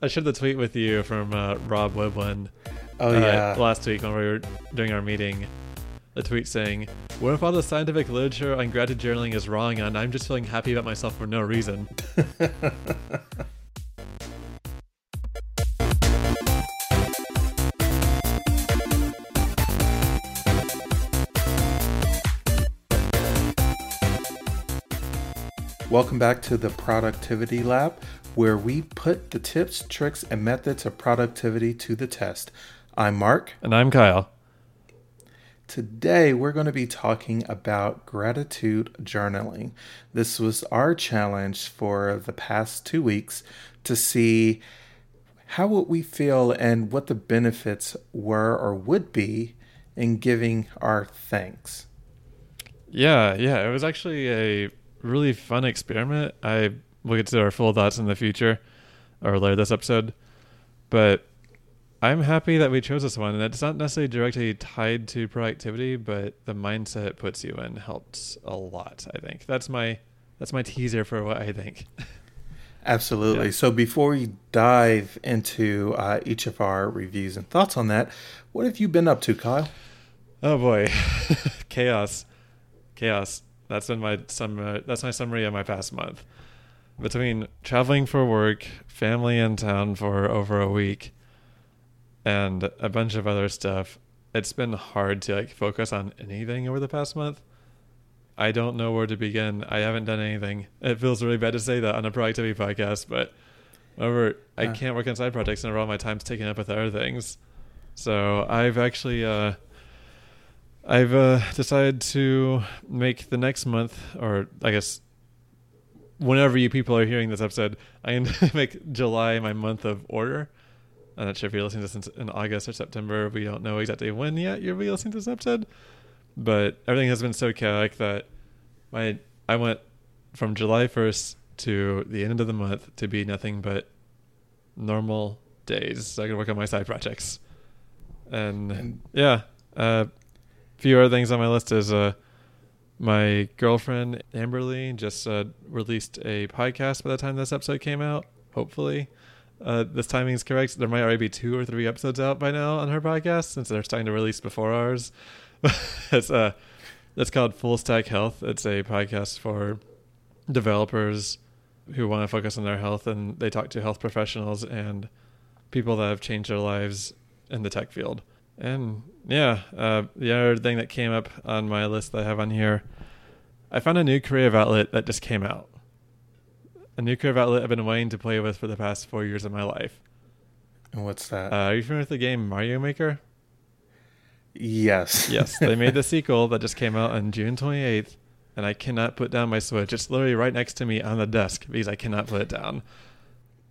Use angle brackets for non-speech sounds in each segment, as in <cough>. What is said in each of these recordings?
I shared the tweet with you from uh, Rob Wiblin. Oh uh, yeah. Last week when we were doing our meeting, the tweet saying, "What if all the scientific literature on gratitude journaling is wrong, and I'm just feeling happy about myself for no reason?" <laughs> Welcome back to the Productivity Lab, where we put the tips, tricks, and methods of productivity to the test. I'm Mark. And I'm Kyle. Today, we're going to be talking about gratitude journaling. This was our challenge for the past two weeks to see how would we feel and what the benefits were or would be in giving our thanks. Yeah, yeah, it was actually a really fun experiment. I will get to our full thoughts in the future or later this episode. But I'm happy that we chose this one. And it's not necessarily directly tied to productivity, but the mindset it puts you in helps a lot, I think. That's my that's my teaser for what I think. Absolutely. Yeah. So before we dive into uh, each of our reviews and thoughts on that, what have you been up to, Kyle? Oh boy, <laughs> chaos, chaos. That's been my summer. That's my summary of my past month. Between traveling for work, family in town for over a week, and a bunch of other stuff, it's been hard to like focus on anything over the past month. I don't know where to begin. I haven't done anything. It feels really bad to say that on a productivity podcast, but over I can't work on side projects and all my time's taken up with other things. So I've actually uh, I've uh, decided to make the next month, or I guess whenever you people are hearing this episode, I'm going to make July my month of order. I'm not sure if you're listening to this in August or September. We don't know exactly when yet you'll be listening to this episode, but everything has been so chaotic that my I went from July 1st to the end of the month to be nothing but normal days. So I can work on my side projects, and, and yeah. Uh, few other things on my list is uh, my girlfriend Amberly just uh, released a podcast by the time this episode came out. Hopefully, uh, this timing is correct. There might already be two or three episodes out by now on her podcast since they're starting to release before ours. <laughs> it's uh, it's called Full Stack Health. It's a podcast for developers who want to focus on their health, and they talk to health professionals and people that have changed their lives in the tech field. And yeah, uh, the other thing that came up on my list that I have on here, I found a new creative outlet that just came out. A new creative outlet I've been waiting to play with for the past four years of my life. And what's that? Uh, are you familiar with the game Mario Maker? Yes. yes, they made the <laughs> sequel that just came out on June 28th, and I cannot put down my Switch. It's literally right next to me on the desk because I cannot put it down.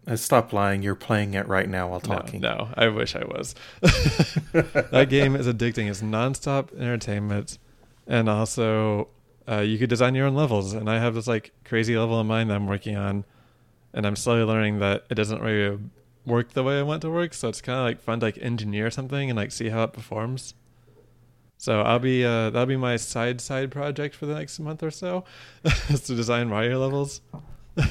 Uh, stop lying. You're playing it right now while talking. No, no I wish I was. <laughs> that game is addicting. It's nonstop entertainment. And also, uh, you could design your own levels. And I have this like crazy level in mind that I'm working on. And I'm slowly learning that it doesn't really work the way I want to work. So it's kind of like fun to like engineer something and like see how it performs. So I'll be uh, that'll be my side side project for the next month or so, <laughs> is to design Mario levels. <laughs>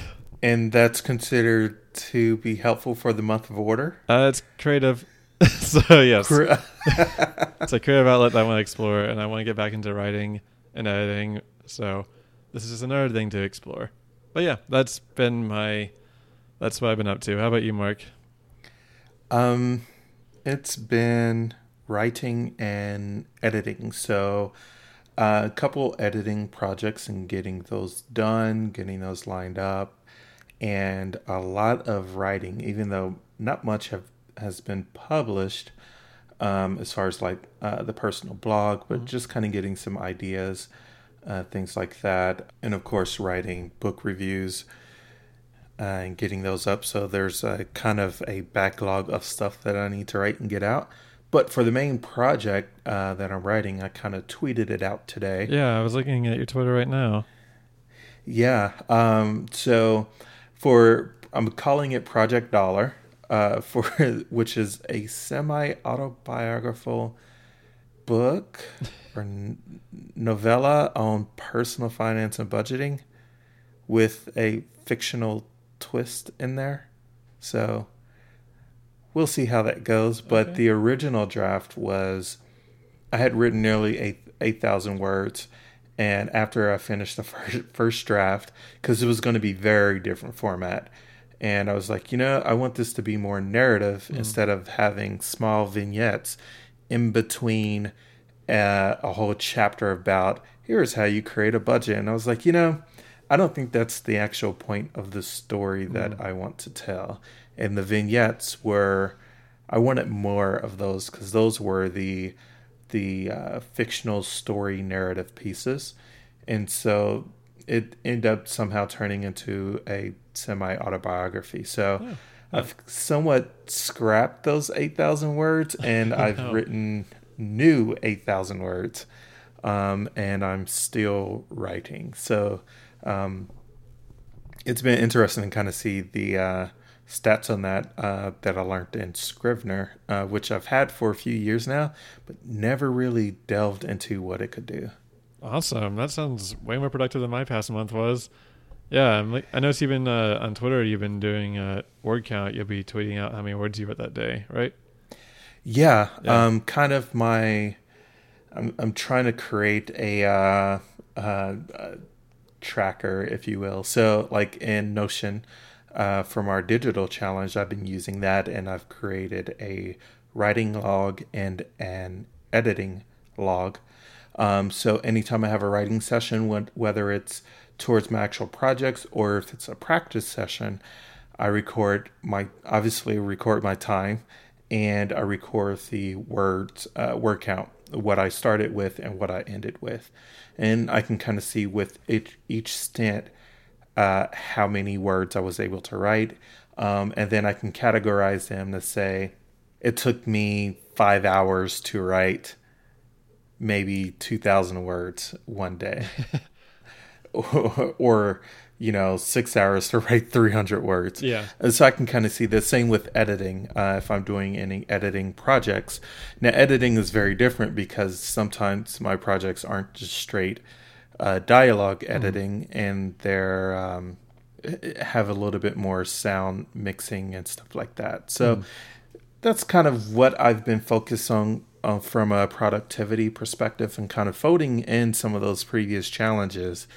And that's considered to be helpful for the month of order? Uh, it's creative. <laughs> so, yes. it's a creative outlet that I want to explore, and I want to get back into writing and editing. So, this is just another thing to explore. But yeah, that's been my. That's what I've been up to. How about you, Mark? Um, it's been writing and editing. So, uh, a couple editing projects and getting those done, getting those lined up and a lot of writing, even though not much have has been published um, as far as like uh, the personal blog, but mm-hmm. just kind of getting some ideas, uh, things like that, and of course writing book reviews uh, and getting those up. So there's a kind of a backlog of stuff that I need to write and get out. But for the main project uh, that I'm writing, I kind of tweeted it out today. Yeah, I was looking at your Twitter right now. Yeah. Um, so for I'm calling it Project Dollar, uh, for <laughs> which is a semi autobiographical book or n- novella on personal finance and budgeting with a fictional twist in there. So we'll see how that goes. But Okay. the original draft was I had written nearly eight eight thousand words, and after I finished the <laughs> first first draft, because it was going to be very different format, and I was like, you know, I want this to be more narrative instead of having small vignettes in between uh, a whole chapter about here's how you create a budget, and I was like, you know. I don't think that's the actual point of the story that I want to tell. And the vignettes were, I wanted more of those because those were the the uh, fictional story narrative pieces, and so it ended up somehow turning into a semi autobiography. So Oh. I've somewhat scrapped those eight thousand words, and <laughs> I've No. written new eight thousand words, um, and I'm still writing. So um, it's been interesting to kind of see the uh, stats on that uh, that I learned in Scrivener, uh, which I've had for a few years now, but never really delved into what it could do. Awesome. That sounds way more productive than my past month was. Yeah, I'm like, I noticed you've been uh, on Twitter. You've been doing a word count. You'll be tweeting out how many words you wrote that day, right? Yeah, Yeah. um, kind of my. I'm I'm trying to create a uh, uh, uh, tracker, if you will. So, like in Notion, uh, from our digital challenge, I've been using that, and I've created a writing log and an editing log. Um, so anytime I have a writing session, whether it's towards my actual projects or if it's a practice session, I record my obviously record my time, and I record the words uh, word count, what I started with and what I ended with, and I can kind of see with each each stint uh, how many words I was able to write, um, and then I can categorize them to say it took me five hours to write maybe 2000 words one day. Or, <laughs> or you know six hours to write 300 words. Yeah. and so i can kind of see the same with editing uh, if i'm doing any editing projects. Now editing is very different because sometimes my projects aren't just straight uh, dialogue editing and they're um, have a little bit more sound mixing and stuff like that. So that's kind of what I've been focused on uh, from a productivity perspective and kind of folding in some of those previous challenges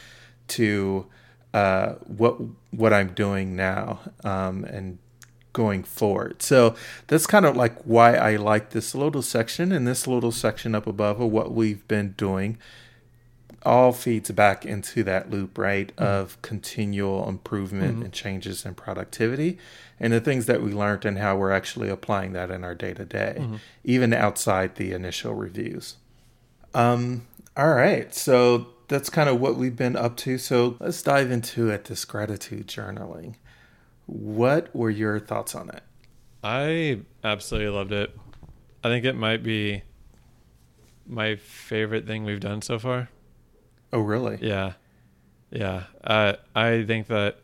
to uh, what what I'm doing now um, and going forward. So that's kind of like why I like this little section and this little section up above of what we've been doing all feeds back into that loop, right? Mm-hmm. Of continual improvement mm-hmm. and changes in productivity and the things that we learned and how we're actually applying that in our day to day, even outside the initial reviews. Um, all right. So that's kind of what we've been up to. So let's dive into it this gratitude journaling. What were your thoughts on it? I absolutely loved it. I think it might be my favorite thing we've done so far. Oh, really? Yeah. Yeah. Uh, I think that.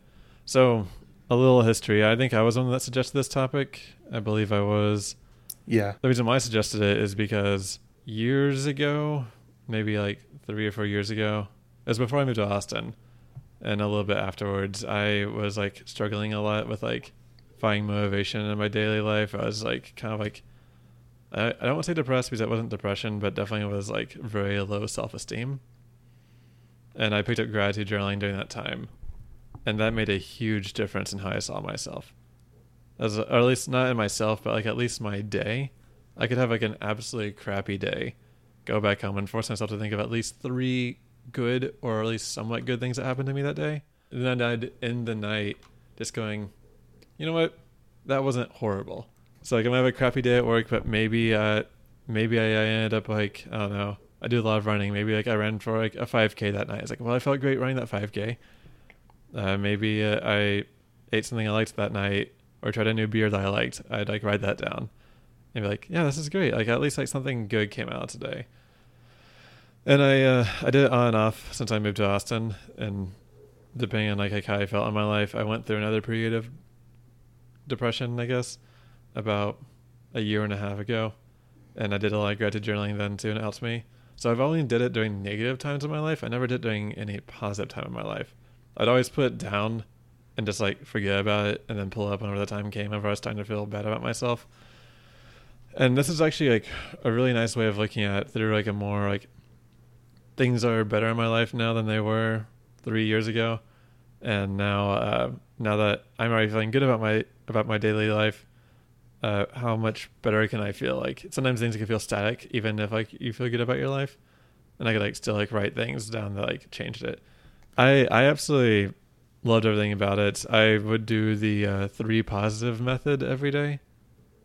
So, a little history. I think I was the one that suggested this topic. I believe I was. Yeah. The reason why I suggested it is because years ago, maybe like three or four years ago, it was before I moved to Austin, and a little bit afterwards, I was like struggling a lot with like finding motivation in my daily life. I was like kind of like I, I don't want to say depressed because it wasn't depression, but definitely it was like very low self esteem. And I picked up gratitude journaling during that time, and that made a huge difference in how I saw myself as or at least not in myself, but like at least my day. I could have like an absolutely crappy day, go back home and force myself to think of at least three good or at least somewhat good things that happened to me that day. And then I'd end the night just going, you know what, that wasn't horrible. So like I might have a crappy day at work, but maybe uh maybe I, I ended up like I don't know. I do a lot of running. Maybe like I ran for like a 5k that night. It's like, well, I felt great running that 5k. Uh, maybe uh, I ate something I liked that night or tried a new beer that I liked, I'd like write that down and be like, yeah, this is great. Like at least like something good came out today. And I uh, I did it on and off since I moved to Austin, and depending on like, how I felt in my life, I went through another period of depression, I guess, about a year and a half ago, and I did a lot of gratitude journaling then too, and it helped me. So I've only did it during negative times in my life. I never did it during any positive time in my life. I'd always put it down and just like forget about it and then pull up whenever the time came whenever I was starting to feel bad about myself. And this is actually like a really nice way of looking at it through like a more like things are better in my life now than they were three years ago. And now, uh, now that I'm already feeling good about my about my daily life, uh, how much better can I feel? Like sometimes things can feel static, even if like you feel good about your life, and I could like still like write things down that like changed it. I I absolutely loved everything about it. I would do the uh, three positive method every day,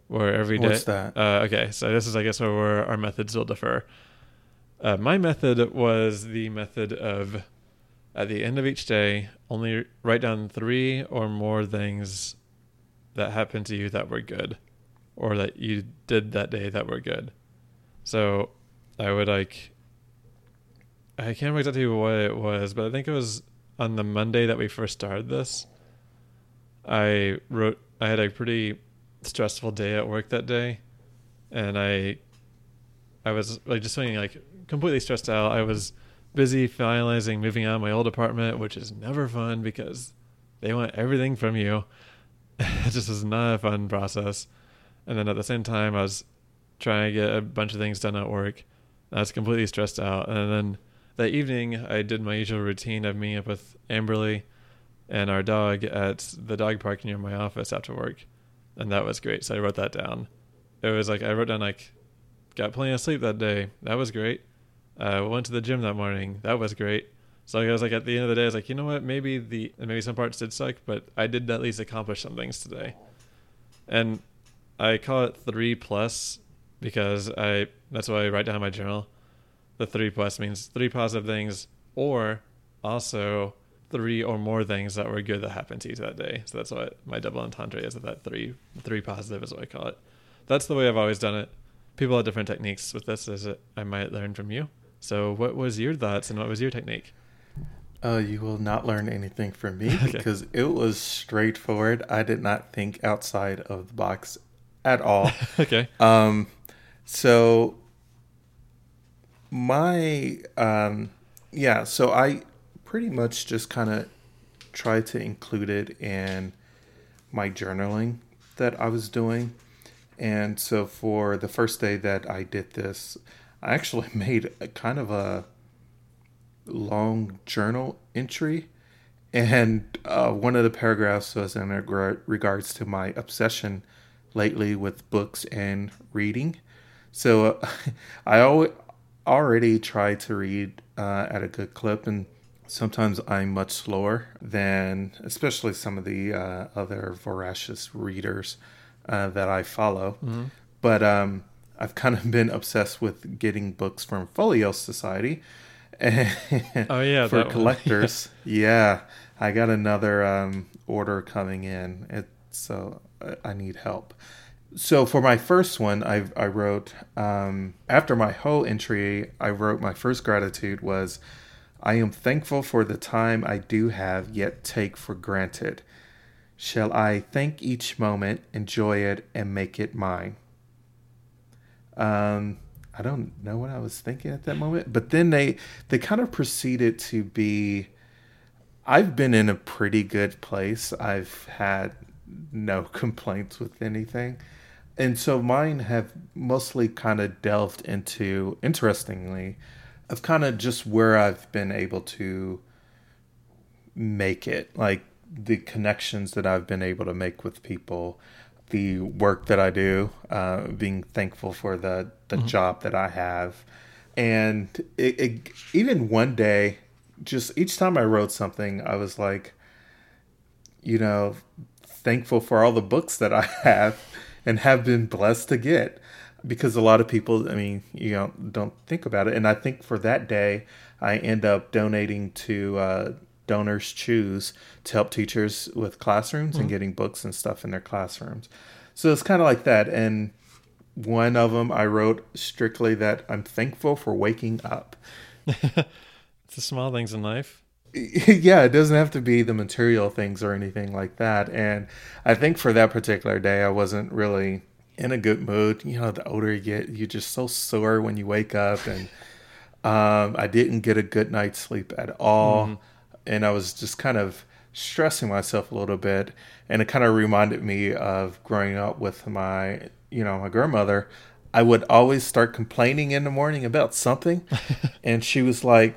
or every day. What's that? Uh, okay, so this is I guess where our methods will differ. Uh, my method was the method of at the end of each day, only write down three or more things that happened to you that were good or that you did that day that were good. So I would like, I can't remember exactly what it was, but I think it was on the Monday that we first started this. I wrote, I had a pretty stressful day at work that day. And I, I was like just feeling like completely stressed out. I was busy finalizing moving out of my old apartment, which is never fun because they want everything from you. <laughs> it just is not a fun process. And then at the same time, I was trying to get a bunch of things done at work. I was completely stressed out. And then that evening, I did my usual routine of meeting up with Amberly and our dog at the dog park near my office after work. And that was great. So I wrote that down. It was like, I wrote down, like, got plenty of sleep that day. That was great. Uh, went to the gym that morning. That was great. So I was like, at the end of the day, I was like, you know what? Maybe the maybe some parts did suck, but I did at least accomplish some things today. And I call it three plus because I that's why I write down in my journal. The three plus means three positive things, or also three or more things that were good that happened to you that day. So that's what my double entendre is. That three three positive is what I call it. That's the way I've always done it. People have different techniques with this, as I might learn from you. So, what was your thoughts and what was your technique? Uh, you will not learn anything from me <laughs> okay. because it was straightforward. I did not think outside of the box at all. <laughs> okay. Um, so my um, yeah, so I pretty much just kind of tried to include it in my journaling that I was doing. And so for the first day that I did this, I actually <laughs> made a kind of a long journal entry. And uh, one of the paragraphs was in regards to my obsession lately with books and reading. So uh, <laughs> I always, already try to read uh, at a good clip, and sometimes I'm much slower than, especially some of the uh, other voracious readers uh, that I follow. Mm-hmm. But um, I've kind of <laughs> been obsessed with getting books from Folio Society. <laughs> oh yeah, for collectors. yeah, I got another um, order coming in, it, so I need help. So for my first one, I I wrote um, after my whole entry. I wrote my first gratitude was, I am thankful for the time I do have yet take for granted. Shall I thank each moment, enjoy it, and make it mine? Um, I don't know what I was thinking at that moment, but then they they kind of proceeded to be. I've been in a pretty good place. I've had no <laughs> complaints with anything, and so mine have mostly kind of delved into interestingly, of kind of just where I've been able to make it, like the connections that I've been able to make with people the work that I do, uh, being thankful for the the mm-hmm. job that I have, and it, it, even one day, just each time I wrote something, I was like, you know, thankful for all the books that I have and have been blessed to get, because a lot of people, I mean, you know, don't think about it, and I think for that day, I end up donating to. Uh, DonorsChoose to help teachers with classrooms mm-hmm. and getting books and stuff in their classrooms. So it's kind of like that. And one of them I wrote strictly that I'm thankful for waking up. it's <laughs> the small things in life. <laughs> yeah, it doesn't have to be the material things or anything like that. And I think for that particular day, I wasn't really in a good mood. You know, the older you get, you're just so sore when you wake up. And <laughs> um, I didn't get a good night's sleep at all. Mm-hmm and I was just kind of stressing myself a little bit. And it kind of reminded me of growing up with my you know, my grandmother, I would always start complaining in the morning about something. <laughs> and she was like,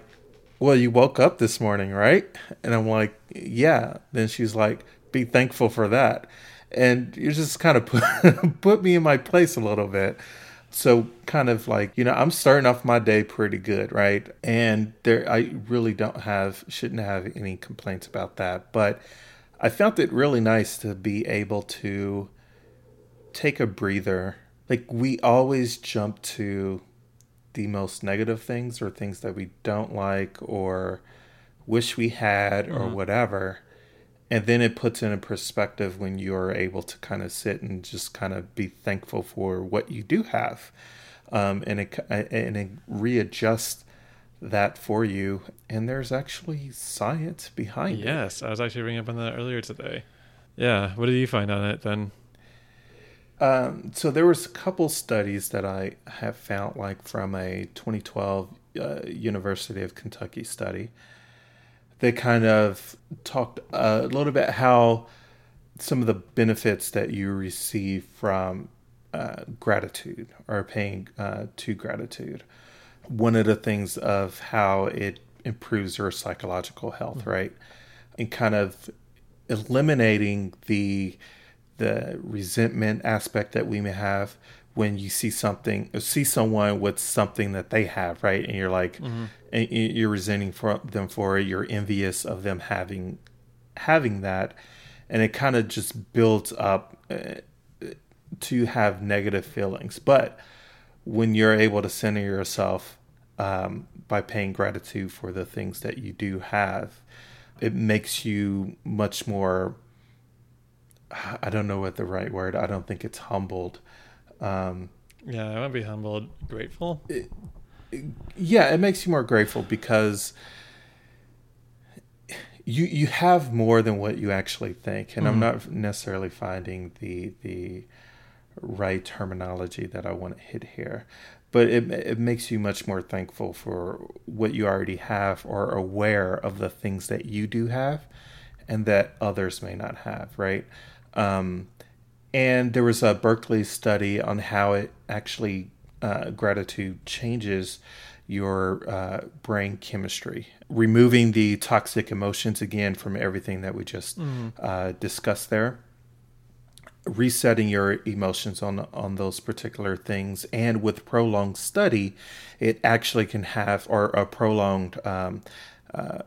Well, you woke up this morning, right? And I'm like, Yeah. Then she's like, Be thankful for that. And you just kind of put, <laughs> put me in my place a little bit. So kind of like, you know, I'm starting off my day pretty good, right? And there I really don't have shouldn't have any complaints about that. But I felt it really nice to be able to take a breather. Like we always jump to the most negative things or things that we don't like or wish we had or mm-hmm. whatever. And then it puts in a perspective when you're able to kind of sit and just kind of be thankful for what you do have. Um, and it and it readjusts that for you. And there's actually science behind yes, it. Yes, I was actually reading up on that earlier today. Yeah, what did you find on it then? Um, so there was a couple studies that I have found, like from a 2012 uh, University of Kentucky study. They kind of talked a little bit how some of the benefits that you receive from uh, gratitude or paying uh, to gratitude. One of the things of how it improves your psychological health, mm-hmm. right? And kind of eliminating the the resentment aspect that we may have when you see something see someone with something that they have right? And you're like mm-hmm. and you're resenting for them for it. You're envious of them having having that. And it kind of just builds up uh, to have negative feelings. But when you're able to center yourself um, by paying gratitude for the things that you do have it makes you much more I don't know what the right word. I don't think it's humbled. Um, yeah, I want to be humbled, grateful. It, yeah, it makes you more grateful because you you have more than what you actually think, and mm-hmm. I'm not necessarily finding the the right terminology that I want to hit here, but it it makes you much more thankful for what you already have or aware of the things that you do have, and that others may not have. Right. Um, and there was a Berkeley study on how it actually uh, gratitude changes your uh, brain chemistry, removing the toxic emotions again from everything that we just mm-hmm. uh, discussed there, resetting your emotions on on those particular things, and with prolonged study, it actually can have or a prolonged um, uh,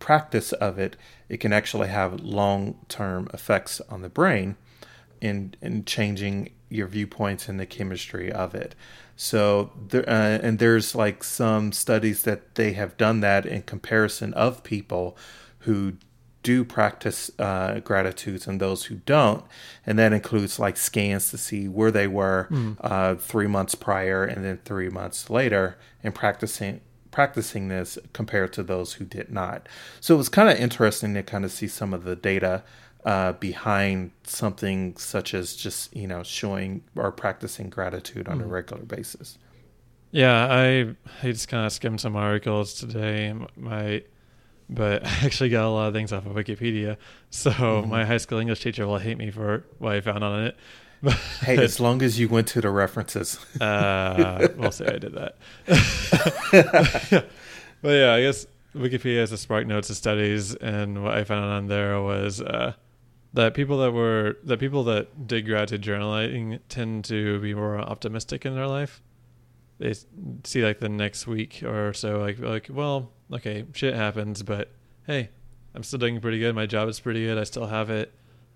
practice of it, it can actually have long term effects on the brain in, in changing your viewpoints and the chemistry of it. So, there, uh, and there's like some studies that they have done that in comparison of people who do practice uh, gratitudes and those who don't. And that includes like scans to see where they were mm. uh, three months prior and then three months later and practicing practicing this compared to those who did not. So it was kind of interesting to kind of see some of the data uh, behind something such as just you know showing or practicing gratitude on mm. a mm-hmm. regular basis. Yeah, I I just kind of skimmed some articles today. My but <laughs> I actually got a lot of things off of Wikipedia. So mm-hmm. my high school English teacher will hate me for what I found on it <laughs> hey, as long as you went to the references. uh, <laughs> we'll say I did that. <laughs> but yeah, I guess Wikipedia has a Spark Notes of studies, and what I found on there was uh, that people that were that people that did gratitude journaling tend to be more optimistic in their life. They see like the next week or so, like like well, okay, shit happens, but hey, I'm still doing pretty good. My job is pretty good. I still have it.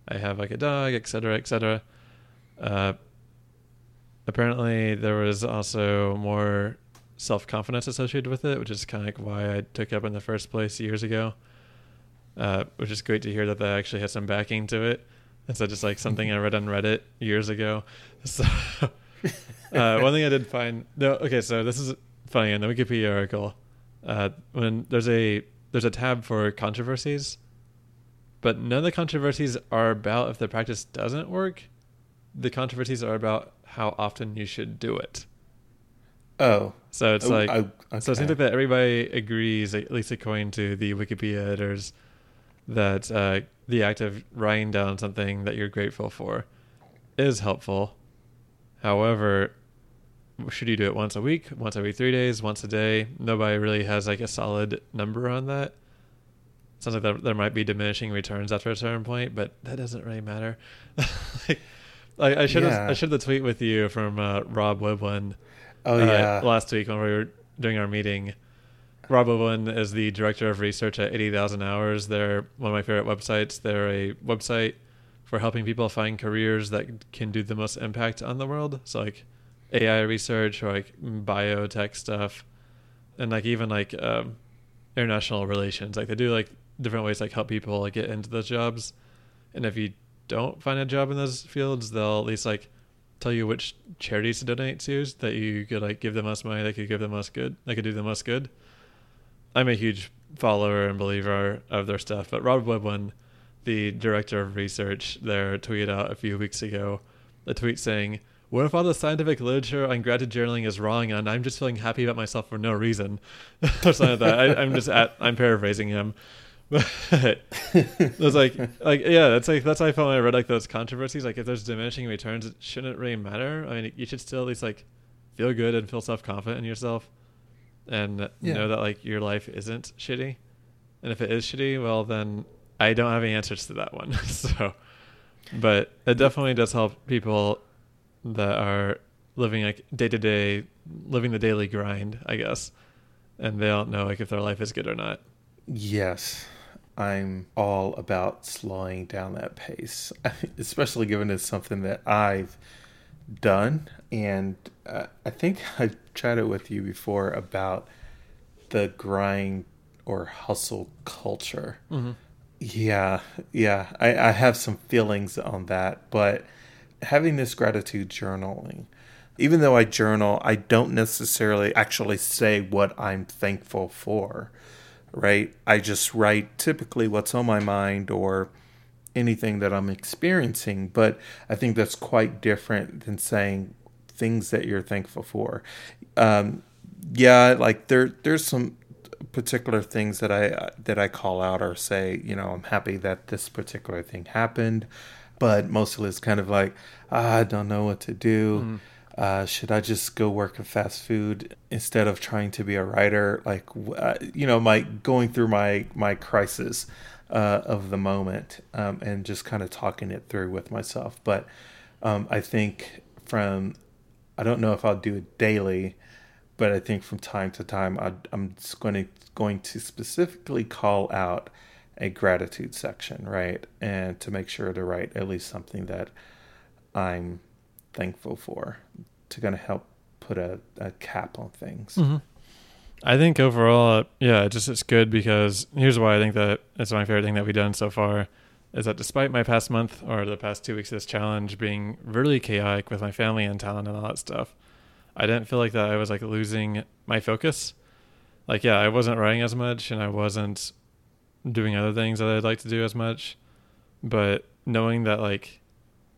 I have like a dog, etc., etc. Uh, apparently, there was also more self confidence associated with it, which is kind of like why I took up in the first place years ago. Uh, which is great to hear that that actually has some backing to it instead of just like something I read on Reddit years ago. <laughs> So, uh, one thing I did find no, okay, so this is funny in the Wikipedia article. Uh, when there's a there's a tab for controversies, but none of the controversies are about if the practice doesn't work the controversies are about how often you should do it. Oh, so it's oh, like oh, okay. so it seems like that everybody agrees, at least according to the Wikipedia editors, that uh, the act of writing down something that you're grateful for is helpful. However, should you do it once a week, once every three days, once a day? Nobody really has like a solid number on that. Sounds like there, there might be diminishing returns after a certain point, but that doesn't really matter. <laughs> like, I, I should Yeah. I shared the tweet with you from uh, Rob Wiblin Oh uh, yeah. last week when we were doing our meeting. Rob Wiblin is the director of research at 80,000 Hours. They're one of my favorite websites. They're a website for helping people find careers that can do the most impact on the world. So like AI research or like biotech stuff, and like even like um, international relations. Like they do like different ways like help people like get into those jobs. And if you don't find a job in those fields, they'll at least like tell you which charities to donate to so that you could like give the most money. They could give the most good. They could do the most good. I'm a huge follower and believer of their stuff, but Rob Wiblin, the director of research there, tweeted out a few weeks ago a tweet saying, "What if all the scientific literature on gratitude journaling is wrong, and I'm just feeling happy about myself for no reason?" or <laughs> something like that. I, I'm just at, I'm paraphrasing him. But it was like, like yeah, that's like that's how I felt when I read like those controversies. Like if there's diminishing returns, it shouldn't really matter. I mean, you should still at least like feel good and feel self confident in yourself, and Yeah. know that like your life isn't shitty. And if it is shitty, well then I don't have any answers to that one. <laughs> so, but it definitely does help people that are living like day to day, living the daily grind, I guess, and they don't know like if their life is good or not. Yes, I'm all about slowing down that pace, <laughs> especially given it's something that I've done. And uh, I think <laughs> I chatted with you before about the grind or hustle culture. Mm-hmm. Yeah, yeah, I, I have some feelings on that, but having this gratitude journaling, even though I journal, I don't necessarily actually say what I'm thankful for, right? I just write typically what's on my mind or anything that I'm experiencing, but I think that's quite different than saying things that you're thankful for. Um, yeah, like there, there's some particular things that I that I call out or say, you know, I'm happy that this particular thing happened, but mostly it's kind of like ah, I don't know what to do. Mm-hmm. Uh, should I just go work at fast food instead of trying to be a writer? Like, uh, you know, my going through my my crisis uh, of the moment um, and just kind of talking it through with myself. But um, I think from I don't know if I'll do it daily, but I think from time to time I, I'm just going to going to specifically call out a gratitude section, right, and to make sure to write at least something that I'm thankful for to kind of help put a, a cap on things. Mm-hmm. I think overall, uh, yeah, just it's good because here's why I think that it's my favorite thing that we've done so far is that despite my past month or the past two weeks of this challenge being really chaotic with my family and talent and all that stuff, I didn't feel like that I was like losing my focus. Like, yeah, I wasn't writing as much and I wasn't doing other things that I'd like to do as much, but knowing that like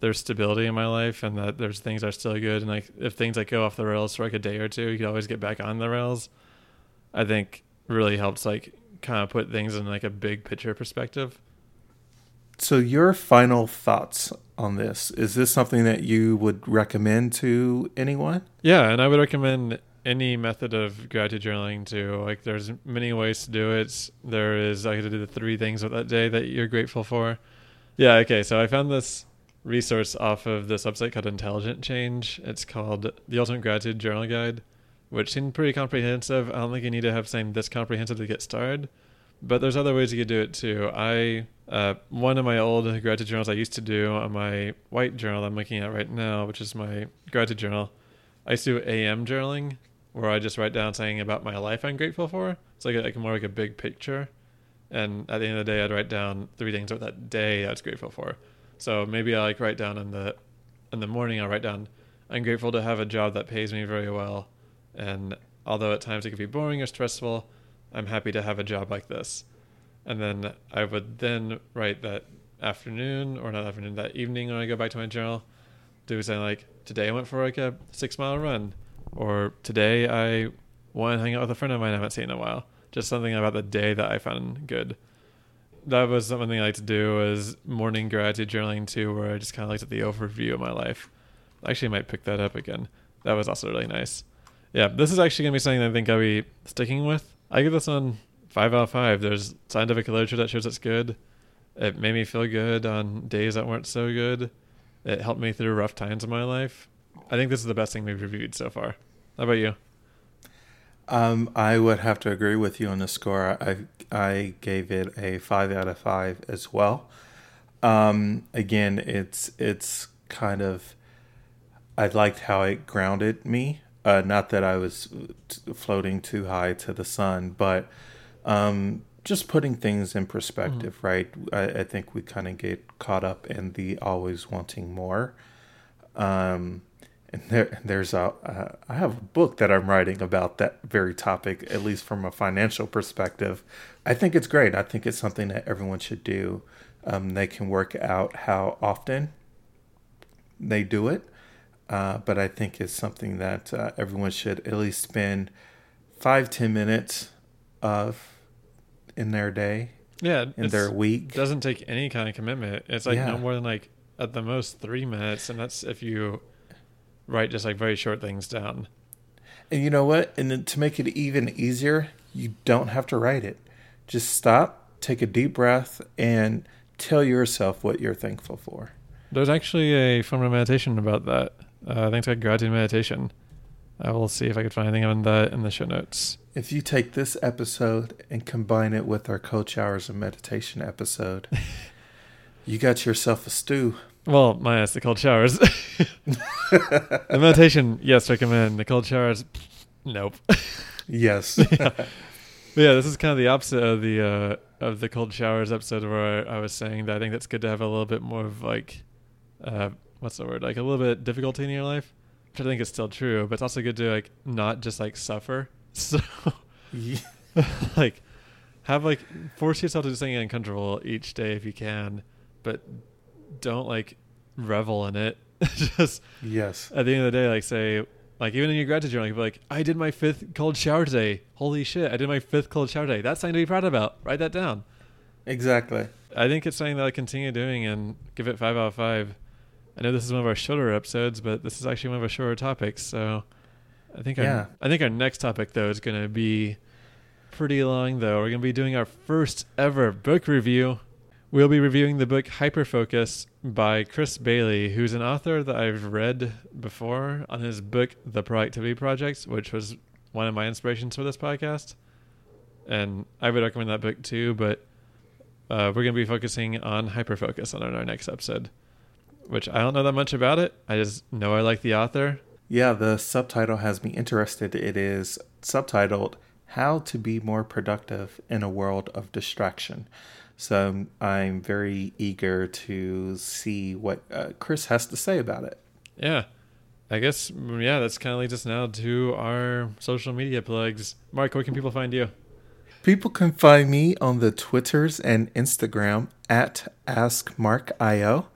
there's stability in my life and that there's things are still good and like if things like go off the rails for like a day or two, you can always get back on the rails. I think really helps like kind of put things in like a big picture perspective. So, your final thoughts on this is this something that you would recommend to anyone? Yeah, and I would recommend any method of gratitude journaling too. Like there's many ways to do it. There is I could do the three things of that day that you're grateful for. Yeah, okay. So I found this resource off of this website called Intelligent Change. It's called the Ultimate Gratitude Journal Guide, which seemed pretty comprehensive. I don't think you need to have something this comprehensive to get started. But there's other ways you could do it too. I uh, one of my old gratitude journals I used to do on my white journal I'm looking at right now, which is my gratitude journal. I used to do AM journaling, where I just write down something about my life I'm grateful for. It's like, a, like more like a big picture. And at the end of the day, I'd write down three things about that day I was grateful for. So maybe I like write down in the in the morning. I'll write down I'm grateful to have a job that pays me very well, and although at times it can be boring or stressful, I'm happy to have a job like this. And then I would then write that afternoon or not afternoon that evening when I go back to my journal, do something like today I went for like a six mile run, or today I went and hang out with a friend of mine I haven't seen in a while. Just something about the day that I found good. That was something I like to do is morning gratitude journaling too, where I just kind of looked at the overview of my life. actually might pick that up again. That was also really nice. Yeah, this is actually gonna be something I think I'll be sticking with. I give this one five out of five. There's scientific literature that shows it's good. It made me feel good on days that weren't so good. It helped me through rough times in my life. I think this is the best thing we've reviewed so far. How about you? Um, I would have to agree with you on the score. I I gave it a five out of five as well. Um, again, it's it's kind of I liked how it grounded me. Uh, not that I was t- floating too high to the sun, but um, just putting things in perspective, mm-hmm. right? I, I, think we kind of get caught up in the always wanting more. Um, and there, there's a, uh, I have a book that I'm writing about that very topic, at least from a financial perspective. I think it's great. I think it's something that everyone should do. Um, they can work out how often they do it uh, but I think it's something that uh, everyone should at least spend five ten minutes of in their day. Yeah, in their week. Doesn't take any kind of commitment. It's like yeah. no more than like at the most three minutes, and that's if you write just like very short things down. And you know what? And then to make it even easier, you don't have to write it. Just stop, take a deep breath, and tell yourself what you're thankful for. There's actually a form of meditation about that. Uh, I think it's like gratitude meditation. I will see if I can find anything on that in the show notes. If you take this episode and combine it with our coach hours and meditation episode, <laughs> you got yourself a stew. Well, my ass, the cold showers. <laughs> the meditation, yes, recommend. The cold showers, nope. Yes. <laughs> yeah. yeah, this is kind of the opposite of the uh, of the cold showers episode where I, I was saying that I think that's good to have a little bit more of like uh, what's the word like a little bit difficulty in your life which i think is still true but it's also good to like not just like suffer <laughs> so yeah. like have like force yourself to do something uncomfortable each day if you can but don't like revel in it <laughs> just yes at the end of the day like say like even in your gratitude journal, you be like, I did my fifth cold shower today. Holy shit, I did my fifth cold shower today. That's something to be proud about. Write that down. Exactly. I think it's something that I continue doing and give it five out of five. I know this is one of our shorter episodes, but this is actually one of our shorter topics. So I think yeah. our, I think our next topic though is going to be pretty long though. We're going to be doing our first ever book review. We'll be reviewing the book Hyperfocus by Chris Bailey, who's an author that I've read before on his book The Productivity Project, which was one of my inspirations for this podcast. And I would recommend that book too, but uh, we're going to be focusing on hyperfocus on our next episode which I don't know that much about it. I just know I like the author. Yeah, the subtitle has me interested. It is subtitled How to Be More Productive in a World of Distraction. So I'm very eager to see what uh, Chris has to say about it. Yeah. I guess, yeah, that's kind of leads us now to our social media plugs. Mark, where can people find you? People can find me on the Twitters and Instagram at AskMarkIO.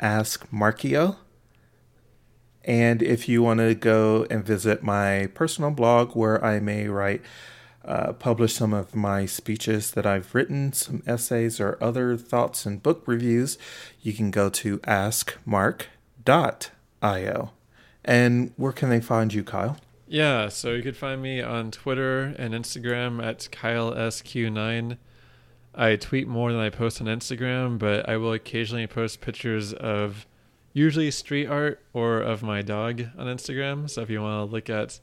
Ask Markio. And if you want to go and visit my personal blog where I may write, uh, publish some of my speeches that I've written, some essays or other thoughts and book reviews, you can go to askmark.io. And where can they find you, Kyle? Yeah, so you could find me on Twitter and Instagram at KyleSQ9. I tweet more than I post on Instagram, but I will occasionally post pictures of usually street art or of my dog on Instagram. So if you want to look at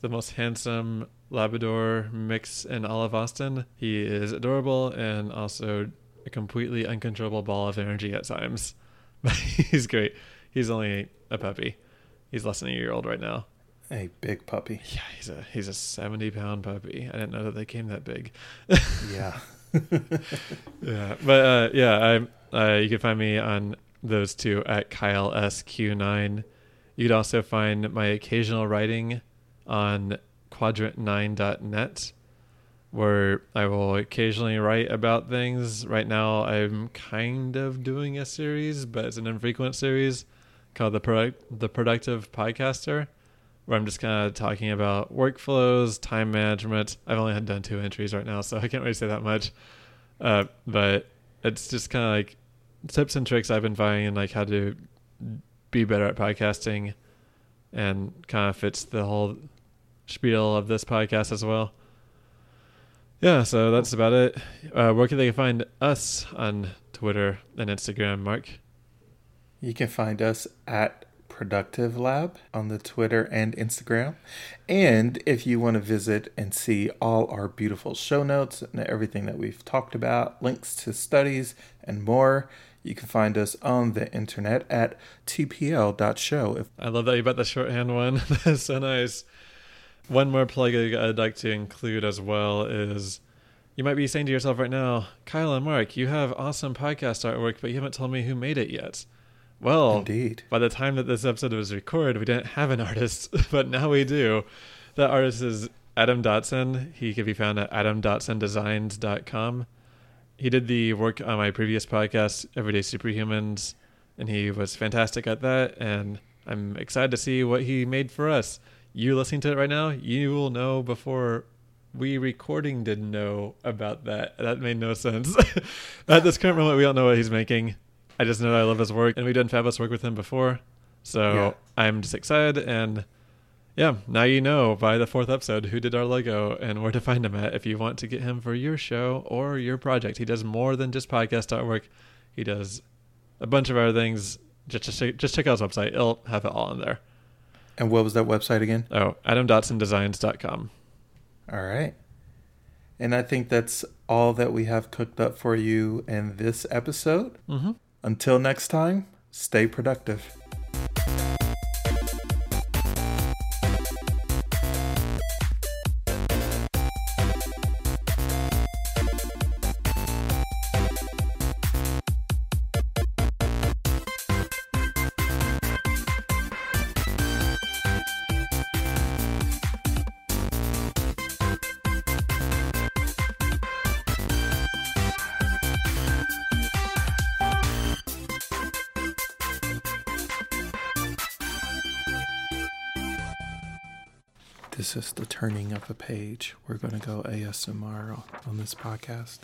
the most handsome Labrador mix in all of Austin, he is adorable and also a completely uncontrollable ball of energy at times. <laughs> But he's great. He's only a puppy. He's less than a year old right now. A big puppy. Yeah, he's a he's a seventy pound puppy. I didn't know that they came that big. <laughs> yeah. <laughs> yeah, but uh, yeah, I uh, you can find me on those two at Kyle SQ9. You could also find my occasional writing on quadrant9.net, where I will occasionally write about things. Right now, I'm kind of doing a series, but it's an infrequent series called the product the Productive Podcaster where I'm just kind of talking about workflows, time management. I've only had done two entries right now, so I can't really say that much. Uh, but it's just kind of like tips and tricks I've been finding and like how to be better at podcasting. and kind of fits the whole spiel of this podcast as well. Yeah, so that's about it. Uh, where can they find us on Twitter and Instagram, Mark? You can find us at Productive Lab on the Twitter and Instagram. And if you want to visit and see all our beautiful show notes and everything that we've talked about, links to studies and more, you can find us on the internet at tpl.show. I love that you bought the shorthand one. <laughs> That's so nice. One more plug I'd like to include as well is you might be saying to yourself right now, Kyle and Mark, you have awesome podcast artwork, but you haven't told me who made it yet. Well, Indeed. by the time that this episode was recorded, we didn't have an artist, <laughs> but now we do. That artist is Adam Dotson. He can be found at adamdotsondesigns.com. He did the work on my previous podcast, Everyday Superhumans, and he was fantastic at that. And I'm excited to see what he made for us. You listening to it right now, you will know before we recording didn't know about that. That made no sense. <laughs> at this current moment, we don't know what he's making. I just know I love his work, and we've done fabulous work with him before. So Yeah. I'm just excited, and yeah, now you know by the fourth episode who did our logo and where to find him at if you want to get him for your show or your project. He does more than just podcast artwork. He does a bunch of other things. Just just check, just check out his website. It'll have it all in there. And what was that website again? Oh, adamdotsondesigns.com. All right. And I think that's all that we have cooked up for you in this episode. Mm-hmm. Until next time, stay productive. A page. We're going to go ASMR on this podcast.